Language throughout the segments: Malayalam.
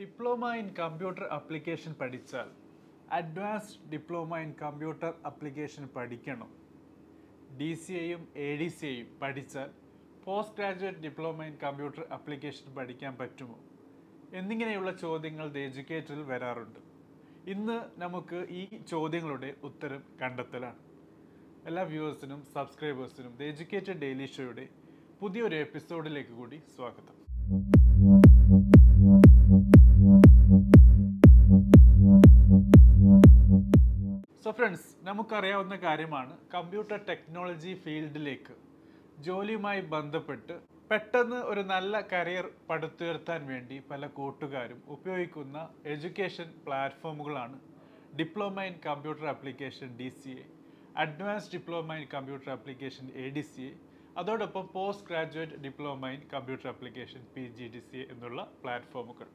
ഡിപ്ലോമ ഇൻ കമ്പ്യൂട്ടർ അപ്ലിക്കേഷൻ പഠിച്ചാൽ advanced diploma in computer application പഠിക്കണം. ഡി സി എയും എ ഡി സി എയും പഠിച്ചാൽ post graduate diploma in computer application പഠിക്കാൻ പറ്റുമോ? എന്നിങ്ങനെയുള്ള ചോദ്യങ്ങൾ ദ എഡ്യൂക്കേറ്ററിൽ വരാറുണ്ട്. ഇന്ന് നമുക്ക് ഈ ചോദ്യങ്ങളുടെ ഉത്തരം കണ്ടെത്തലാണ്. എല്ലാ വ്യൂവേഴ്സിനും സബ്സ്ക്രൈബേഴ്സിനും ദ എഡ്യൂക്കേറ്റഡ് ഡെയിലി ഷോയുടെ പുതിയൊരു എപ്പിസോഡിലേക്ക് കൂടി സ്വാഗതം. സോ ഫ്രണ്ട്സ് നമുക്കറിയാവുന്ന കാര്യമാണ് കമ്പ്യൂട്ടർ ടെക്നോളജി ഫീൽഡിലേക്ക് ജോലിയുമായി ബന്ധപ്പെട്ട് പെട്ടെന്ന് ഒരു നല്ല കരിയർ പടുത്തുയർത്താൻ വേണ്ടി പല കൂട്ടുകാരും ഉപയോഗിക്കുന്ന education പ്ലാറ്റ്ഫോമുകളാണ് diploma in computer application D C A advanced diploma in computer application A D C A അതോടൊപ്പം post graduate diploma in computer application P G D C A എന്നുള്ള പ്ലാറ്റ്ഫോമുകൾ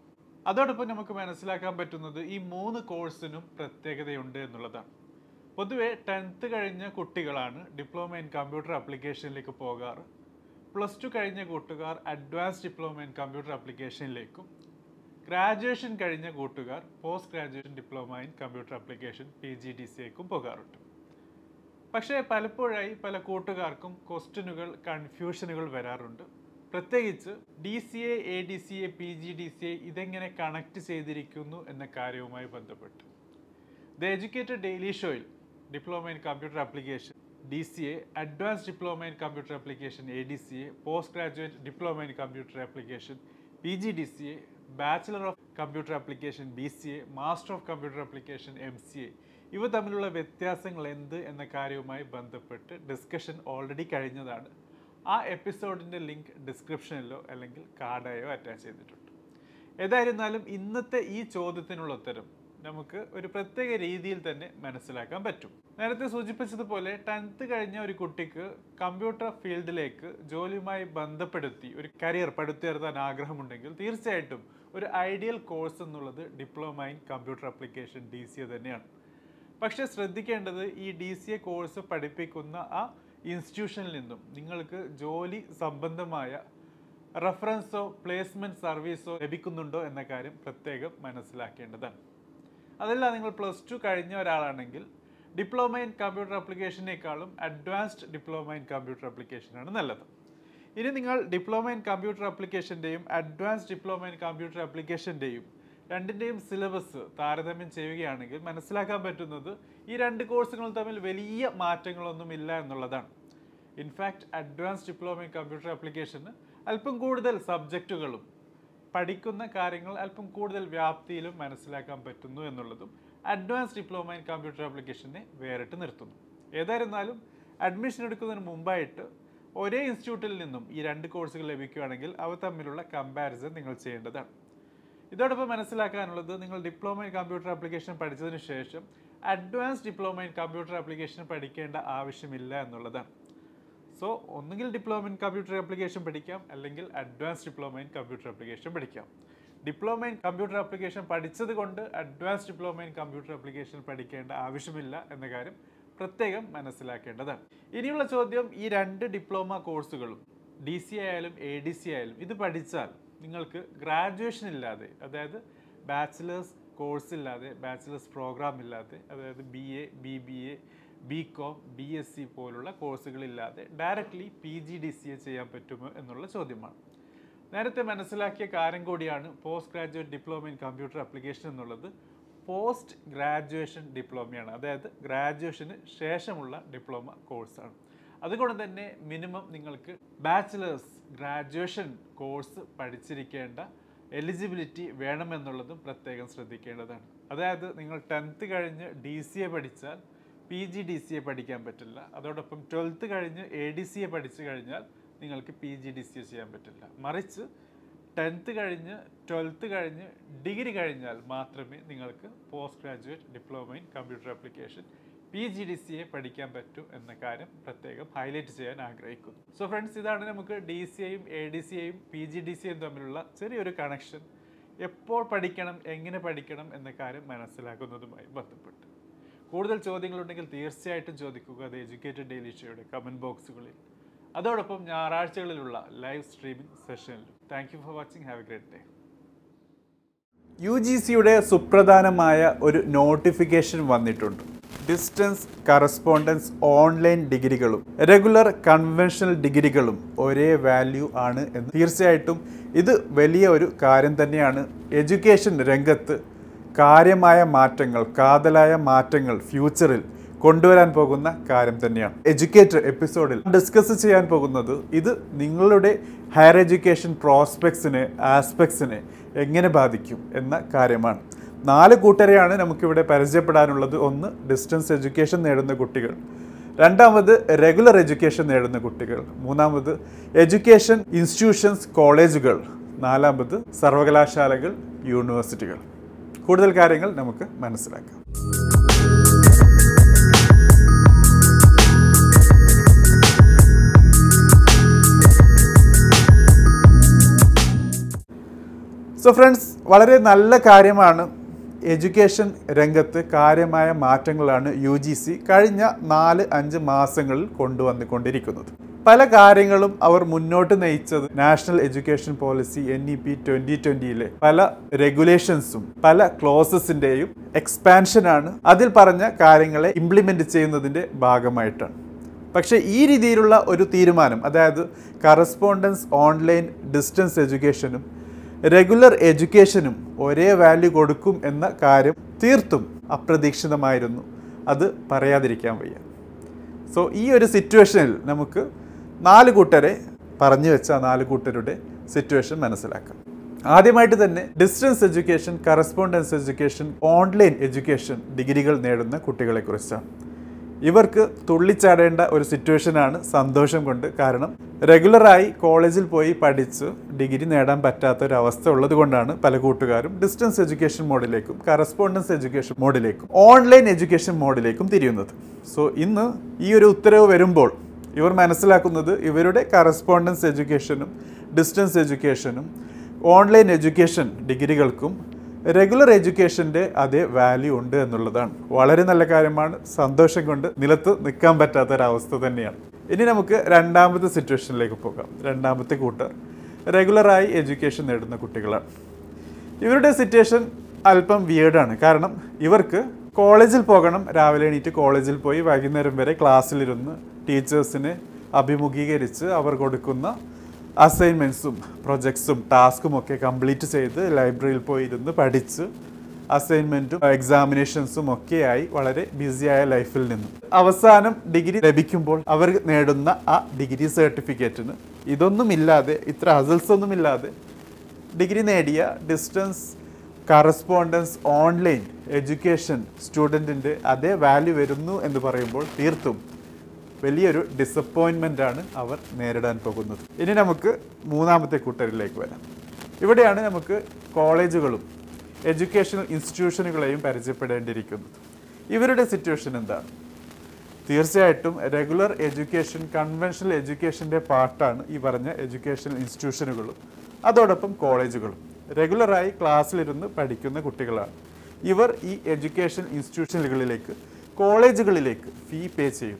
അതോടൊപ്പം നമുക്ക് മനസ്സിലാക്കാൻ പറ്റുന്നത് ഈ മൂന്ന് കോഴ്സിനും പ്രത്യേകതയുണ്ട് എന്നുള്ളതാണ്. പൊതുവെ ടെൻത്ത് കഴിഞ്ഞ കുട്ടികളാണ് ഡിപ്ലോമ ഇൻ കമ്പ്യൂട്ടർ അപ്ലിക്കേഷനിലേക്ക് പോകാറ്. പ്ലസ് ടു കഴിഞ്ഞ കൂട്ടുകാർ അഡ്വാൻസ് ഡിപ്ലോമ ഇൻ കമ്പ്യൂട്ടർ അപ്ലിക്കേഷനിലേക്കും. ഗ്രാജുവേഷൻ കഴിഞ്ഞ കൂട്ടുകാർ post graduation diploma in computer application P G D സിയേക്കും പോകാറുണ്ട്. പക്ഷേ പലപ്പോഴായി പല കൂട്ടുകാർക്കും ക്വസ്റ്റ്യനുകൾ കൺഫ്യൂഷനുകൾ വരാറുണ്ട്. പ്രത്യേകിച്ച് D C A A D C A P G D C A ഇതെങ്ങനെ കണക്ട് ചെയ്തിരിക്കുന്നു എന്ന കാര്യവുമായി ബന്ധപ്പെട്ട്. ദ എഡ്യൂക്കേറ്റഡ് ഡെയിലി ഷോയിൽ diploma in computer application D C A advance diploma in computer application A D C A post graduate diploma in computer application P G D C A bachelor of computer application B C A master of computer application M C A ഇവ തമ്മിലുള്ള വ്യത്യാസങ്ങൾ എന്ത് എന്ന കാര്യവുമായി ബന്ധപ്പെട്ട് ഡിസ്കഷൻ ഓൾറെഡി കഴിഞ്ഞതാണ്. ആ എപ്പിസോഡിന്റെ ലിങ്ക് ഡിസ്ക്രിപ്ഷനിലോ അല്ലെങ്കിൽ കാർഡായോ അറ്റാച്ച് ചെയ്തിട്ടുണ്ട്. ഏതായിരുന്നാലും ഇന്നത്തെ ഈ ചോദ്യത്തിനുള്ള ഉത്തരം നമുക്ക് ഒരു പ്രത്യേക രീതിയിൽ തന്നെ മനസ്സിലാക്കാൻ പറ്റും. നേരത്തെ സൂചിപ്പിച്ചതുപോലെ ടെൻത്ത് കഴിഞ്ഞ ഒരു കുട്ടിക്ക് കമ്പ്യൂട്ടർ ഫീൽഡിലേക്ക് ജോലിയുമായി ബന്ധപ്പെടുത്തി ഒരു കരിയർ പടുത്തുയർത്താൻ ആഗ്രഹമുണ്ടെങ്കിൽ തീർച്ചയായിട്ടും ഒരു ഐഡിയൽ കോഴ്സ് എന്നുള്ളത് diploma in computer application D C A തന്നെയാണ്. പക്ഷെ ശ്രദ്ധിക്കേണ്ടത് ഈ ഡി സി എ കോഴ്സ് പഠിപ്പിക്കുന്ന ആ ഇൻസ്റ്റിറ്റ്യൂഷനിൽ നിന്നും നിങ്ങൾക്ക് ജോലി സംബന്ധമായ റെഫറൻസോ പ്ലേസ്മെന്റ് സർവീസോ ലഭിക്കുന്നുണ്ടോ എന്ന കാര്യം പ്രത്യേകം മനസ്സിലാക്കേണ്ടതാണ്. അതല്ല നിങ്ങൾ പ്ലസ് ടു കഴിഞ്ഞ ഒരാളാണെങ്കിൽ ഡിപ്ലോമ ഇൻ കമ്പ്യൂട്ടർ അപ്ലിക്കേഷനേക്കാളും അഡ്വാൻസ്ഡ് ഡിപ്ലോമ ഇൻ കമ്പ്യൂട്ടർ അപ്ലിക്കേഷനാണ് നല്ലത്. ഇനി നിങ്ങൾ ഡിപ്ലോമ ഇൻ കമ്പ്യൂട്ടർ അപ്ലിക്കേഷന്റെയും അഡ്വാൻസ്ഡ് ഡിപ്ലോമ ഇൻ കമ്പ്യൂട്ടർ അപ്ലിക്കേഷന്റെയും രണ്ടിന്റെയും സിലബസ് താരതമ്യം ചെയ്യുകയാണെങ്കിൽ മനസ്സിലാക്കാൻ പറ്റുന്നത് ഈ രണ്ട് കോഴ്സുകൾ തമ്മിൽ വലിയ മാറ്റങ്ങളൊന്നും ഇല്ല എന്നുള്ളതാണ്. In fact advanced diploma in computer ആപ്ലിക്കേഷന് അല്പം കൂടുതൽ സബ്ജക്റ്റുകളും പഠിക്കുന്ന കാര്യങ്ങൾ അല്പം കൂടുതൽ വ്യാപ്തിയിലും മനസ്സിലാക്കാൻ പറ്റുന്നു എന്നുള്ളതും അഡ്വാൻസ് ഡിപ്ലോമ ഇൻ കമ്പ്യൂട്ടർ ആപ്ലിക്കേഷനെ വേറിട്ട് നിർത്തുന്നു. ഏതായിരുന്നാലും അഡ്മിഷൻ എടുക്കുന്നതിന് മുമ്പായിട്ട് ഒരേ ഇൻസ്റ്റിറ്റ്യൂട്ടിൽ നിന്നും ഈ രണ്ട് കോഴ്സുകൾ ലഭിക്കുകയാണെങ്കിൽ അവ തമ്മിലുള്ള കമ്പാരിസൺ നിങ്ങൾ ചെയ്യേണ്ടതാണ്. ഇതോടൊപ്പം മനസ്സിലാക്കാനുള്ളത് നിങ്ങൾ ഡിപ്ലോമ ഇൻ കമ്പ്യൂട്ടർ ആപ്ലിക്കേഷൻ പഠിച്ചതിന് ശേഷം advance diploma in computer application പഠിക്കേണ്ട ആവശ്യമില്ല എന്നുള്ളതാണ്. സോ ഒന്നുകിൽ ഡിപ്ലോമ ഇൻ കമ്പ്യൂട്ടർ ആപ്ലിക്കേഷൻ പഠിക്കാം അല്ലെങ്കിൽ advance diploma in computer application പഠിക്കാം. ഡിപ്ലോമ ഇൻ കമ്പ്യൂട്ടർ ആപ്ലിക്കേഷൻ പഠിച്ചത് കൊണ്ട് advance diploma in computer application പഠിക്കേണ്ട ആവശ്യമില്ല എന്ന കാര്യം പ്രത്യേകം മനസ്സിലാക്കേണ്ടതാണ്. ഇനിയുള്ള ചോദ്യം ഈ രണ്ട് ഡിപ്ലോമ കോഴ്സുകളും ഡി സി ആയാലും എ ഡി സി ആയാലും ഇത് പഠിച്ചാൽ നിങ്ങൾക്ക് ഗ്രാജുവേഷൻ ഇല്ലാതെ അതായത് ബാച്ചിലേഴ്സ് കോഴ്സ് ഇല്ലാതെ ബാച്ചിലേഴ്സ് പ്രോഗ്രാം ഇല്ലാതെ അതായത് B A B B A B com B S C പോലുള്ള കോഴ്സുകളില്ലാതെ directly P G D C A ചെയ്യാൻ പറ്റുമോ എന്നുള്ള ചോദ്യമാണ്. നേരത്തെ മനസ്സിലാക്കിയ കാര്യം കൂടിയാണ് post graduate diploma in computer application എന്നുള്ളത് പോസ്റ്റ് ഗ്രാജുവേഷൻ ഡിപ്ലോമയാണ് അതായത് ഗ്രാജുവേഷന് ശേഷമുള്ള ഡിപ്ലോമ കോഴ്സാണ് അതുകൊണ്ട് തന്നെ മിനിമം നിങ്ങൾക്ക് ബാച്ചിലേഴ്സ് ഗ്രാജുവേഷൻ കോഴ്സ് പഠിച്ചിരിക്കേണ്ട എലിജിബിലിറ്റി വേണമെന്നുള്ളതും പ്രത്യേകം ശ്രദ്ധിക്കേണ്ടതാണ്. അതായത് നിങ്ങൾ ടെൻത്ത് കഴിഞ്ഞ് ഡി സി എ പഠിച്ചാൽ P G D C A പഠിക്കാൻ പറ്റില്ല. അതോടൊപ്പം ട്വൽത്ത് കഴിഞ്ഞ് എ ഡി സി എ പഠിച്ചു കഴിഞ്ഞാൽ നിങ്ങൾക്ക് P G D C A ചെയ്യാൻ പറ്റില്ല. മറിച്ച് ടെൻത്ത് കഴിഞ്ഞ് ട്വൽത്ത് കഴിഞ്ഞ് ഡിഗ്രി കഴിഞ്ഞാൽ മാത്രമേ നിങ്ങൾക്ക് post graduate diploma in computer application P G D C A പഠിക്കാൻ പറ്റൂ എന്ന കാര്യം പ്രത്യേകം ഹൈലൈറ്റ് ചെയ്യാൻ ആഗ്രഹിക്കുന്നു. സോ ഫ്രണ്ട്സ് ഇതാണ് നമുക്ക് ഡി സി എയും എ ഡി സി എയും പി ജി ഡി സി എയും തമ്മിലുള്ള ചെറിയൊരു കണക്ഷൻ എപ്പോൾ പഠിക്കണം എങ്ങനെ പഠിക്കണം എന്ന കാര്യം മനസ്സിലാക്കുന്നതുമായി ബന്ധപ്പെട്ട്. കൂടുതൽ ചോദ്യങ്ങളുണ്ടെങ്കിൽ തീർച്ചയായിട്ടും ചോദിക്കുക അത് എഡ്യൂക്കേറ്റഡ് ഡെയിലി ഷോയുടെ കമന്റ് ബോക്സുകളിൽ അതോടൊപ്പം ഞായറാഴ്ചകളിലുള്ള live streaming സെഷനിലും thank you for watching have a great day U G സിയുടെ സുപ്രധാനമായ ഒരു നോട്ടിഫിക്കേഷൻ വന്നിട്ടുണ്ട്. ഡിസ്റ്റൻസ് കറസ്പോണ്ടൻസ് ഓൺലൈൻ ഡിഗ്രികളും റെഗുലർ കൺവെൻഷണൽ ഡിഗ്രികളും ഒരേ വാല്യൂ ആണ് എന്ന്. തീർച്ചയായിട്ടും ഇത് വലിയ ഒരു കാര്യം തന്നെയാണ്. എഡ്യൂക്കേഷൻ രംഗത്ത് കാര്യമായ മാറ്റങ്ങൾ കാതലായ മാറ്റങ്ങൾ ഫ്യൂച്ചറിൽ കൊണ്ടുവരാൻ പോകുന്ന കാര്യം തന്നെയാണ്. എഡ്യൂക്കേറ്റർ എപ്പിസോഡിൽ ഡിസ്കസ് ചെയ്യാൻ പോകുന്നത് ഇത് നിങ്ങളുടെ ഹയർ എഡ്യൂക്കേഷൻ പ്രോസ്പെക്ട്സിനെ ആസ്പെക്ട്സിനെ എങ്ങനെ ബാധിക്കും എന്ന കാര്യമാണ്. നാല് കൂട്ടരെയാണ് നമുക്കിവിടെ പരിചയപ്പെടാനുള്ളത്. ഒന്ന് ഡിസ്റ്റൻസ് എഡ്യൂക്കേഷൻ നേടുന്ന കുട്ടികൾ. രണ്ടാമത് റെഗുലർ എഡ്യൂക്കേഷൻ നേടുന്ന കുട്ടികൾ. മൂന്നാമത് എഡ്യൂക്കേഷൻ ഇൻസ്റ്റിറ്റ്യൂഷൻസ് കോളേജുകൾ നാലാമത് സർവകലാശാലകൾ യൂണിവേഴ്സിറ്റികൾ കൂടുതൽ കാര്യങ്ങൾ നമുക്ക് മനസ്സിലാക്കാം. സോ ഫ്രണ്ട്സ് വളരെ നല്ല കാര്യമാണ് എഡ്യൂക്കേഷൻ രംഗത്ത് കാര്യമായ മാറ്റങ്ങളാണ് യു ജി സി കഴിഞ്ഞ നാല് അഞ്ച് മാസങ്ങളിൽ കൊണ്ടുവന്നുകൊണ്ടിരിക്കുന്നത്. പല കാര്യങ്ങളും അവർ മുന്നോട്ട് നയിച്ചത്. National education policy N E P twenty ട്വന്റിയിലെ പല റെഗുലേഷൻസും പല ക്ലോസസിന്റെയും എക്സ്പാൻഷനാണ് അതിൽ പറഞ്ഞ കാര്യങ്ങളെ ഇംപ്ലിമെന്റ് ചെയ്യുന്നതിന്റെ ഭാഗമായിട്ടാണ്. പക്ഷേ ഈ രീതിയിലുള്ള ഒരു തീരുമാനം അതായത് കറസ്പോണ്ടൻസ് ഓൺലൈൻ ഡിസ്റ്റൻസ് എഡ്യൂക്കേഷനും റെഗുലർ എഡ്യൂക്കേഷനും ഒരേ വാല്യൂ കൊടുക്കും എന്ന കാര്യം തീർത്തും അപ്രതീക്ഷിതമായിരുന്നു. അത് പറയാതിരിക്കാൻ വയ്യ. സോ ഈ ഒരു സിറ്റുവേഷനിൽ നമുക്ക് നാല് കൂട്ടരെ പറഞ്ഞു വെച്ച നാല് കൂട്ടരുടെ സിറ്റുവേഷൻ മനസ്സിലാക്കാം. ആദ്യമായിട്ട് തന്നെ distance education correspondence education online education ഡിഗ്രികൾ നേടുന്ന കുട്ടികളെ കുറിച്ചാണ്. ഇവർക്ക് തുള്ളിച്ചാടേണ്ട ഒരു സിറ്റുവേഷനാണ് സന്തോഷം കൊണ്ട് കാരണം റെഗുലറായി കോളേജിൽ പോയി പഠിച്ച് ഡിഗ്രി നേടാൻ പറ്റാത്ത ഒരു അവസ്ഥ ഉള്ളത് കൊണ്ടാണ് പല കൂട്ടുകാരും ഡിസ്റ്റൻസ് എഡ്യൂക്കേഷൻ മോഡിലേക്കും കറസ്പോണ്ടൻസ് എഡ്യൂക്കേഷൻ മോഡിലേക്കും ഓൺലൈൻ എഡ്യൂക്കേഷൻ മോഡിലേക്കും തിരിയുന്നത്. സോ ഇന്ന് ഈ ഒരു ഉത്തരവ് വരുമ്പോൾ ഇവർ മനസ്സിലാക്കുന്നത് ഇവരുടെ കറസ്പോണ്ടൻസ് എഡ്യൂക്കേഷനും ഡിസ്റ്റൻസ് എഡ്യൂക്കേഷനും ഓൺലൈൻ എഡ്യൂക്കേഷൻ ഡിഗ്രികൾക്കും റെഗുലർ എഡ്യൂക്കേഷന്റെ അതേ വാല്യൂ ഉണ്ട് എന്നുള്ളതാണ്. വളരെ നല്ല കാര്യമാണ്. സന്തോഷം കൊണ്ട് നിലത്ത് നിൽക്കാൻ പറ്റാത്ത ഒരവസ്ഥ തന്നെയാണ്. ഇനി നമുക്ക് രണ്ടാമത്തെ സിറ്റുവേഷനിലേക്ക് പോകാം. രണ്ടാമത്തെ കൂട്ടർ റെഗുലറായി എഡ്യൂക്കേഷൻ നേടുന്ന കുട്ടികളാണ്. ഇവരുടെ സിറ്റുവേഷൻ അല്പം വിയേഡാണ് കാരണം ഇവർക്ക് കോളേജിൽ പോകണം. രാവിലെ എണീറ്റ് കോളേജിൽ പോയി വൈകുന്നേരം വരെ ക്ലാസ്സിലിരുന്ന് ടീച്ചേഴ്സിനെ അഭിമുഖീകരിച്ച് അവർ കൊടുക്കുന്ന അസൈൻമെന്റ്സും പ്രൊജക്ട്സും ടാസ്കും ഒക്കെ കംപ്ലീറ്റ് ചെയ്ത് ലൈബ്രറിയിൽ പോയി ഇരുന്ന് പഠിച്ച് അസൈൻമെന്റും എക്സാമിനേഷൻസും ഒക്കെയായി വളരെ ബിസിയായ ലൈഫിൽ നിന്നും. അവസാനം ഡിഗ്രി ലഭിക്കുമ്പോൾ അവർ നേടുന്ന ആ ഡിഗ്രി സർട്ടിഫിക്കറ്റിന് ഇതൊന്നുമില്ലാതെ ഇത്ര ഹസൽസ് ഒന്നുമില്ലാതെ ഡിഗ്രി നേടിയ ഡിസ്റ്റൻസ് കറസ്പോണ്ടൻസ് ഓൺലൈൻ എഡ്യൂക്കേഷൻ സ്റ്റുഡന്റിന്റെ അതേ വാല്യൂ വരുന്നു എന്ന് പറയുമ്പോൾ തീർത്തും വലിയൊരു ഡിസപ്പോയിൻമെന്റ് ആണ് അവർ നേരിടാൻ പോകുന്നത്. ഇനി നമുക്ക് മൂന്നാമത്തെ കൂട്ടരിലേക്ക് വരാം. ഇവിടെയാണ് നമുക്ക് കോളേജുകളും എഡ്യൂക്കേഷണൽ ഇൻസ്റ്റിറ്റ്യൂഷനുകളെയും പരിചയപ്പെടേണ്ടിയിരിക്കുന്നത്. ഇവരുടെ സിറ്റുവേഷൻ എന്താണ് തീർച്ചയായിട്ടും റെഗുലർ എഡ്യൂക്കേഷൻ കൺവെൻഷണൽ എഡ്യൂക്കേഷന്റെ പാർട്ടാണ് ഈ പറഞ്ഞ എഡ്യൂക്കേഷണൽ ഇൻസ്റ്റിറ്റ്യൂഷനുകളും അതോടൊപ്പം കോളേജുകളും. റെഗുലറായി ക്ലാസ്സിലിരുന്ന് പഠിക്കുന്ന കുട്ടികളാണ്. ഇവർ ഈ എഡ്യൂക്കേഷൻ ഇൻസ്റ്റിറ്റ്യൂഷനുകളിലേക്ക് കോളേജുകളിലേക്ക് ഫീ പേ ചെയ്യും.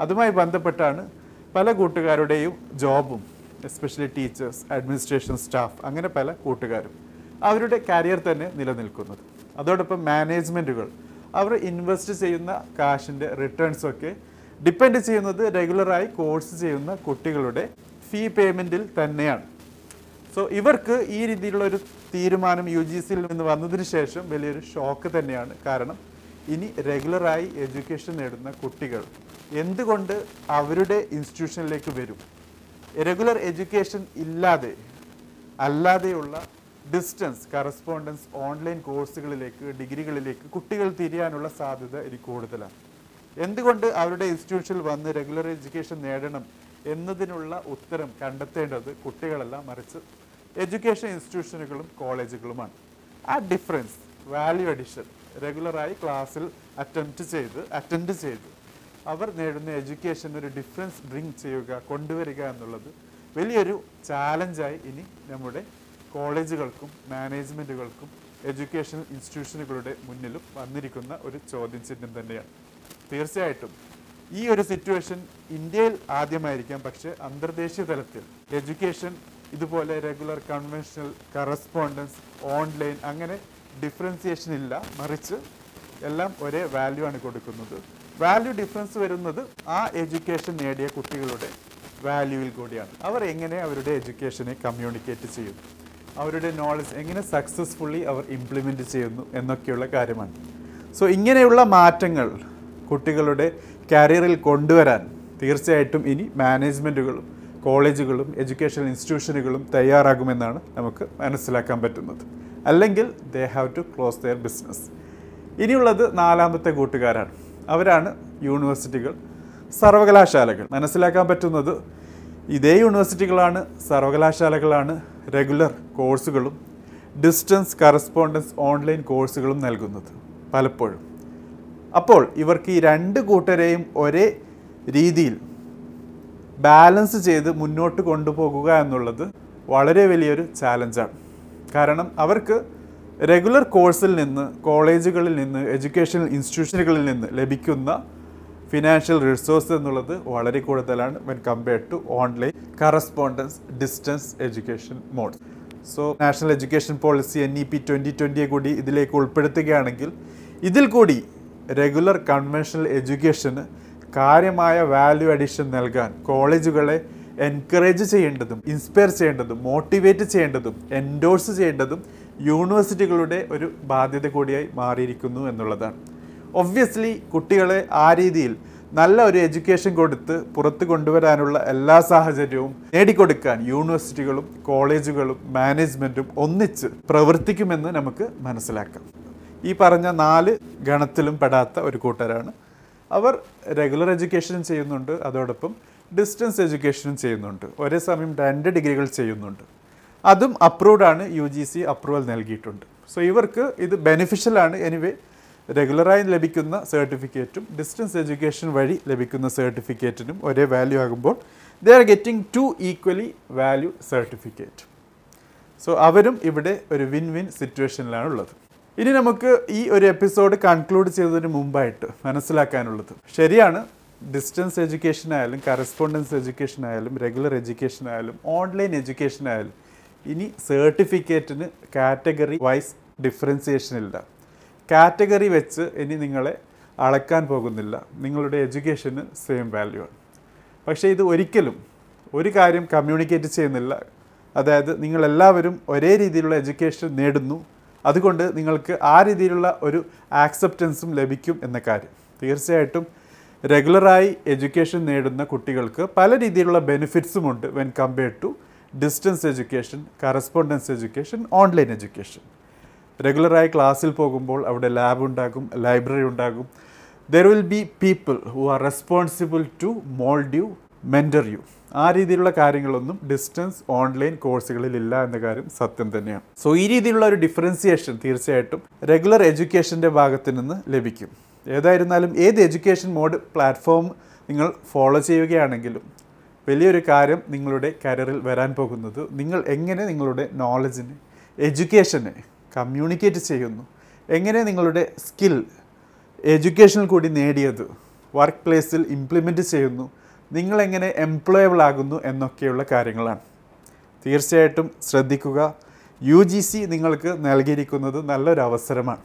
അതുമായി ബന്ധപ്പെട്ടാണ് പല കൂട്ടുകാരുടെയും ജോബും എസ്പെഷ്യലി ടീച്ചേഴ്സ് അഡ്മിനിസ്ട്രേഷൻ സ്റ്റാഫ് അങ്ങനെ പല കൂട്ടുകാരും അവരുടെ കരിയർ തന്നെ നിലനിൽക്കുന്നത്. അതോടൊപ്പം മാനേജ്മെന്റുകൾ അവർ ഇൻവെസ്റ്റ് ചെയ്യുന്ന കാശിന്റെ റിട്ടേൺസൊക്കെ ഡിപ്പെൻഡ് ചെയ്യുന്നത് റെഗുലറായി കോഴ്സ് ചെയ്യുന്ന കുട്ടികളുടെ ഫീ പേയ്മെന്റിൽ തന്നെയാണ്. സോ ഇവർക്ക് ഈ രീതിയിലുള്ള ഒരു തീരുമാനം യു ജി സിയിൽ നിന്ന് വന്നതിന് ശേഷം വലിയൊരു ഷോക്ക് തന്നെയാണ്. കാരണം ഇനി റെഗുലറായി എഡ്യൂക്കേഷൻ നേടുന്ന കുട്ടികൾ എന്തുകൊണ്ട് അവരുടെ ഇൻസ്റ്റിറ്റ്യൂഷനിലേക്ക് വരും? റെഗുലർ എഡ്യൂക്കേഷൻ ഇല്ലാതെ അല്ലാതെയുള്ള ഡിസ്റ്റൻസ് കറസ്പോണ്ടൻസ് ഓൺലൈൻ കോഴ്സുകളിലേക്ക് ഡിഗ്രികളിലേക്ക് കുട്ടികൾ തിരിയാനുള്ള സാധ്യത ഇനി കൂടുതലാണ്. എന്തുകൊണ്ട് അവരുടെ ഇൻസ്റ്റിറ്റ്യൂഷനിൽ വന്ന് റെഗുലർ എഡ്യൂക്കേഷൻ നേടണം എന്നതിനുള്ള ഉത്തരം കണ്ടെത്തേണ്ടത് കുട്ടികളെല്ലാം മറിച്ച് എഡ്യൂക്കേഷൻ ഇൻസ്റ്റിറ്റ്യൂഷനുകളും കോളേജുകളുമാണ്. ആ ഡിഫറൻസ് വാല്യൂ അഡിഷൻ റെഗുലറായി ക്ലാസ്സിൽ അറ്റംപ്റ്റ് ചെയ്ത് അറ്റൻഡ് ചെയ്ത് അവർ നേടുന്ന എഡ്യൂക്കേഷൻ ഒരു ഡിഫറൻസ് ബ്രിങ് ചെയ്യുക കൊണ്ടുവരിക എന്നുള്ളത് വലിയൊരു ചാലഞ്ചായി ഇനി നമ്മുടെ കോളേജുകൾക്കും മാനേജ്മെന്റുകൾക്കും എഡ്യൂക്കേഷൻ ഇൻസ്റ്റിറ്റ്യൂഷനുകളുടെ മുന്നിലും വന്നിരിക്കുന്ന ഒരു ചോദ്യം ചിഹ്നം തന്നെയാണ്. തീർച്ചയായിട്ടും ഈ ഒരു സിറ്റുവേഷൻ ഇന്ത്യയിൽ ആദ്യമായിരിക്കാം പക്ഷേ അന്തർദേശീയ തലത്തിൽ എഡ്യൂക്കേഷൻ ഇതുപോലെ റെഗുലർ കൺവെൻഷണൽ കറസ്പോണ്ടൻസ് ഓൺലൈൻ അങ്ങനെ ഡിഫറൻസിയേഷൻ ഇല്ല. മറിച്ച് എല്ലാം ഒരേ വാല്യൂ ആണ് കൊടുക്കുന്നത്. വാല്യൂ ഡിഫറൻസ് വരുന്നത് ആ എഡ്യൂക്കേഷൻ നേടിയ കുട്ടികളുടെ വാല്യൂവിൽ കൂടിയാണ്. അവർ എങ്ങനെ അവരുടെ എഡ്യൂക്കേഷനെ കമ്മ്യൂണിക്കേറ്റ് ചെയ്യും? അവരുടെ നോളജ് എങ്ങനെ സക്സസ്ഫുള്ളി അവർ ഇംപ്ലിമെന്റ് ചെയ്യുന്നു എന്നൊക്കെയുള്ള കാര്യമാണ്. സോ ഇങ്ങനെയുള്ള മാറ്റങ്ങൾ കുട്ടികളുടെ കരിയറിൽ കൊണ്ടുവരാൻ തീർച്ചയായിട്ടും ഇനി മാനേജ്മെന്റുകളും കോളേജുകളും എഡ്യൂക്കേഷൻ ഇൻസ്റ്റിറ്റ്യൂഷനുകളും തയ്യാറാകുമെന്നാണ് നമുക്ക് മനസ്സിലാക്കാൻ പറ്റുന്നത്. അല്ലെങ്കിൽ they have to close their business ഇനിയുള്ളത് നാലാമത്തെ കൂട്ടുകാരാണ്. അവരാണ് യൂണിവേഴ്സിറ്റികൾ സർവകലാശാലകൾ. മനസ്സിലാക്കാൻ പറ്റുന്നത് ഇതേ യൂണിവേഴ്സിറ്റികളാണ് സർവകലാശാലകളാണ് റെഗുലർ കോഴ്സുകളും ഡിസ്റ്റൻസ് കറസ്പോണ്ടൻസ് ഓൺലൈൻ കോഴ്സുകളും നൽകുന്നത് പലപ്പോഴും. അപ്പോൾ ഇവർക്ക് ഈ രണ്ട് കൂട്ടരെയും ഒരേ രീതിയിൽ ബാലൻസ് ചെയ്ത് മുന്നോട്ട് കൊണ്ടുപോകുക എന്നുള്ളത് വളരെ വലിയൊരു ചാലഞ്ചാണ്. കാരണം അവർക്ക് റെഗുലർ കോഴ്സിൽ നിന്ന് കോളേജുകളിൽ നിന്ന് എഡ്യൂക്കേഷണൽ ഇൻസ്റ്റിറ്റ്യൂഷനുകളിൽ നിന്ന് ലഭിക്കുന്ന ഫിനാൻഷ്യൽ റിസോഴ്സ് എന്നുള്ളത് വളരെ കൂടുതലാണ് when compared to online correspondence distance education mode so national education policy N E P twenty ട്വന്റിയെ കൂടി ഇതിലേക്ക് ഉൾപ്പെടുത്തുകയാണെങ്കിൽ ഇതിൽ കൂടി റെഗുലർ കൺവെൻഷണൽ എഡ്യൂക്കേഷന് കാര്യമായ വാല്യൂ അഡീഷൻ നൽകാൻ കോളേജുകളെ എൻകറേജ് ചെയ്യേണ്ടതും ഇൻസ്പയർ ചെയ്യേണ്ടതും മോട്ടിവേറ്റ് ചെയ്യേണ്ടതും എൻഡോഴ്സ് ചെയ്യേണ്ടതും യൂണിവേഴ്സിറ്റികളുടെ ഒരു ബാധ്യത കൂടിയായി മാറിയിരിക്കുന്നു എന്നുള്ളതാണ്. ഒബ്വിയസ്ലി കുട്ടികളെ ആ രീതിയിൽ നല്ല ഒരു എഡ്യൂക്കേഷൻ കൊടുത്ത് പുറത്ത് കൊണ്ടുവരാനുള്ള എല്ലാ സാഹചര്യവും നേടിക്കൊടുക്കാൻ യൂണിവേഴ്സിറ്റികളും കോളേജുകളും മാനേജ്മെന്റും ഒന്നിച്ച് പ്രവർത്തിക്കുമെന്ന് നമുക്ക് മനസ്സിലാക്കാം. ഈ പറഞ്ഞ നാല് ഗണത്തിലും പെടാത്ത ഒരു കൂട്ടരാണ് അവർ റെഗുലർ എഡ്യൂക്കേഷനും ചെയ്യുന്നുണ്ട്. അതോടൊപ്പം ഡിസ്റ്റൻസ് എഡ്യൂക്കേഷനും ചെയ്യുന്നുണ്ട്. ഒരേ സമയം രണ്ട് ഡിഗ്രികൾ ചെയ്യുന്നുണ്ട്. അതും അപ്രൂവ്ഡ് ആണ്. യു ജി സി അപ്രൂവൽ നൽകിയിട്ടുണ്ട്. സോ ഇവർക്ക് ഇത് ബെനിഫിഷ്യലാണ് എനിവേ റെഗുലറായി ലഭിക്കുന്ന സർട്ടിഫിക്കറ്റും ഡിസ്റ്റൻസ് എഡ്യൂക്കേഷൻ വഴി ലഭിക്കുന്ന സർട്ടിഫിക്കറ്റിനും ഒരേ വാല്യൂ ആകുമ്പോൾ they are getting to equally value certificate so അവരും ഇവിടെ ഒരു വിൻ വിൻ സിറ്റുവേഷനിലാണ് ഉള്ളത്. ഇനി നമുക്ക് ഈ ഒരു എപ്പിസോഡ് കൺക്ലൂഡ് ചെയ്തതിന് മുമ്പായിട്ട് മനസ്സിലാക്കാനുള്ളത്. ശരിയാണ് ഡിസ്റ്റൻസ് എഡ്യൂക്കേഷൻ ആയാലും കറസ്പോണ്ടൻസ് എഡ്യൂക്കേഷൻ ആയാലും റെഗുലർ എഡ്യൂക്കേഷൻ ആയാലും ഓൺലൈൻ എഡ്യൂക്കേഷൻ ആയാലും ഇനി സർട്ടിഫിക്കറ്റിന് കാറ്റഗറി വൈസ് ഡിഫറൻസിയേഷൻ ഇല്ല. കാറ്റഗറി വെച്ച് ഇനി നിങ്ങളെ അളക്കാൻ പോകുന്നില്ല. നിങ്ങളുടെ എഡ്യൂക്കേഷന് സെയിം വാല്യൂ ആണ്. പക്ഷേ ഇത് ഒരിക്കലും ഒരു കാര്യം കമ്മ്യൂണിക്കേറ്റ് ചെയ്യുന്നില്ല. അതായത് നിങ്ങളെല്ലാവരും ഒരേ രീതിയിലുള്ള എഡ്യൂക്കേഷൻ നേടുന്നു. അതുകൊണ്ട് നിങ്ങൾക്ക് ആ രീതിയിലുള്ള ഒരു ആക്സെപ്റ്റൻസും ലഭിക്കും എന്ന കാര്യം. തീർച്ചയായിട്ടും റെഗുലറായി എഡ്യൂക്കേഷൻ നേടുന്ന കുട്ടികൾക്ക് പല രീതിയിലുള്ള ബെനിഫിറ്റ്സും ഉണ്ട് when compared to distance education correspondence education online education റെഗുലറായി ക്ലാസ്സിൽ പോകുമ്പോൾ അവിടെ ലാബ് ഉണ്ടാകും ലൈബ്രറി ഉണ്ടാകും. There will be people who are responsible to mould you mentor you ആ രീതിയിലുള്ള കാര്യങ്ങളൊന്നും ഡിസ്റ്റൻസ് ഓൺലൈൻ കോഴ്സുകളിൽ ഇല്ല എന്ന കാര്യം സത്യം തന്നെയാണ്. സോ ഈ രീതിയിലുള്ള ഒരു ഡിഫറൻസിയേഷൻ തീർച്ചയായിട്ടും റെഗുലർ എഡ്യൂക്കേഷന്റെ ഭാഗത്ത് നിന്ന് ലഭിക്കും. ഏതായിരുന്നാലും ഏത് എഡ്യൂക്കേഷൻ മോഡ് പ്ലാറ്റ്ഫോം നിങ്ങൾ ഫോളോ ചെയ്യുകയാണെങ്കിലും വലിയൊരു കാര്യം നിങ്ങളുടെ കരിയറിൽ വരാൻ പോകുന്നത് നിങ്ങൾ എങ്ങനെ നിങ്ങളുടെ നോളജിനെ എഡ്യൂക്കേഷനെ കമ്മ്യൂണിക്കേറ്റ് ചെയ്യുന്നു? എങ്ങനെ നിങ്ങളുടെ സ്കിൽ എഡ്യൂക്കേഷനിൽ കൂടി നേടിയത്? വർക്ക് പ്ലേസിൽ ഇംപ്ലിമെന്റ് ചെയ്യുന്നു? നിങ്ങളെങ്ങനെ എംപ്ലോയബിൾ ആകുന്നു എന്നൊക്കെയുള്ള കാര്യങ്ങളാണ്. തീർച്ചയായിട്ടും ശ്രദ്ധിക്കുക. യു ജി സി നിങ്ങൾക്ക് നൽകിയിരിക്കുന്നത് നല്ലൊരു അവസരമാണ്.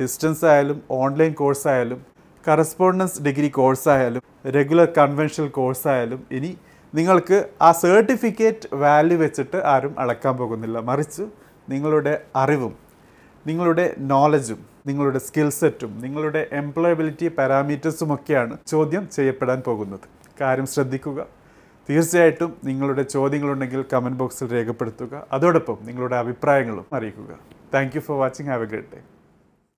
ഡിസ്റ്റൻസ് ആയാലും ഓൺലൈൻ കോഴ്സ് ആയാലും കറസ്പോണ്ടൻസ് ഡിഗ്രി കോഴ്സ് ആയാലും റെഗുലർ കൺവെൻഷണൽ കോഴ്സ് ആയാലും ഇനി നിങ്ങൾക്ക് ആ സർട്ടിഫിക്കറ്റ് വാല്യൂ വെച്ചിട്ട് ആരും അളക്കാൻ പോകുന്നില്ല. മറിച്ച് നിങ്ങളുടെ അറിവും നിങ്ങളുടെ നോളജും നിങ്ങളുടെ സ്കിൽ സെറ്റും നിങ്ങളുടെ എംപ്ലോയബിലിറ്റി പാരാമീറ്റേഴ്സുമൊക്കെയാണ് ചോദ്യം ചെയ്യപ്പെടാൻ പോകുന്നത്. കാര്യം ശ്രദ്ധിക്കുക. തീർച്ചയായിട്ടും നിങ്ങളുടെ ചോദ്യങ്ങളുണ്ടെങ്കിൽ കമന്റ് ബോക്സിൽ രേഖപ്പെടുത്തുക. അതോടൊപ്പം നിങ്ങളുടെ അഭിപ്രായങ്ങളും അറിയിക്കുക. Thank for watching have a great day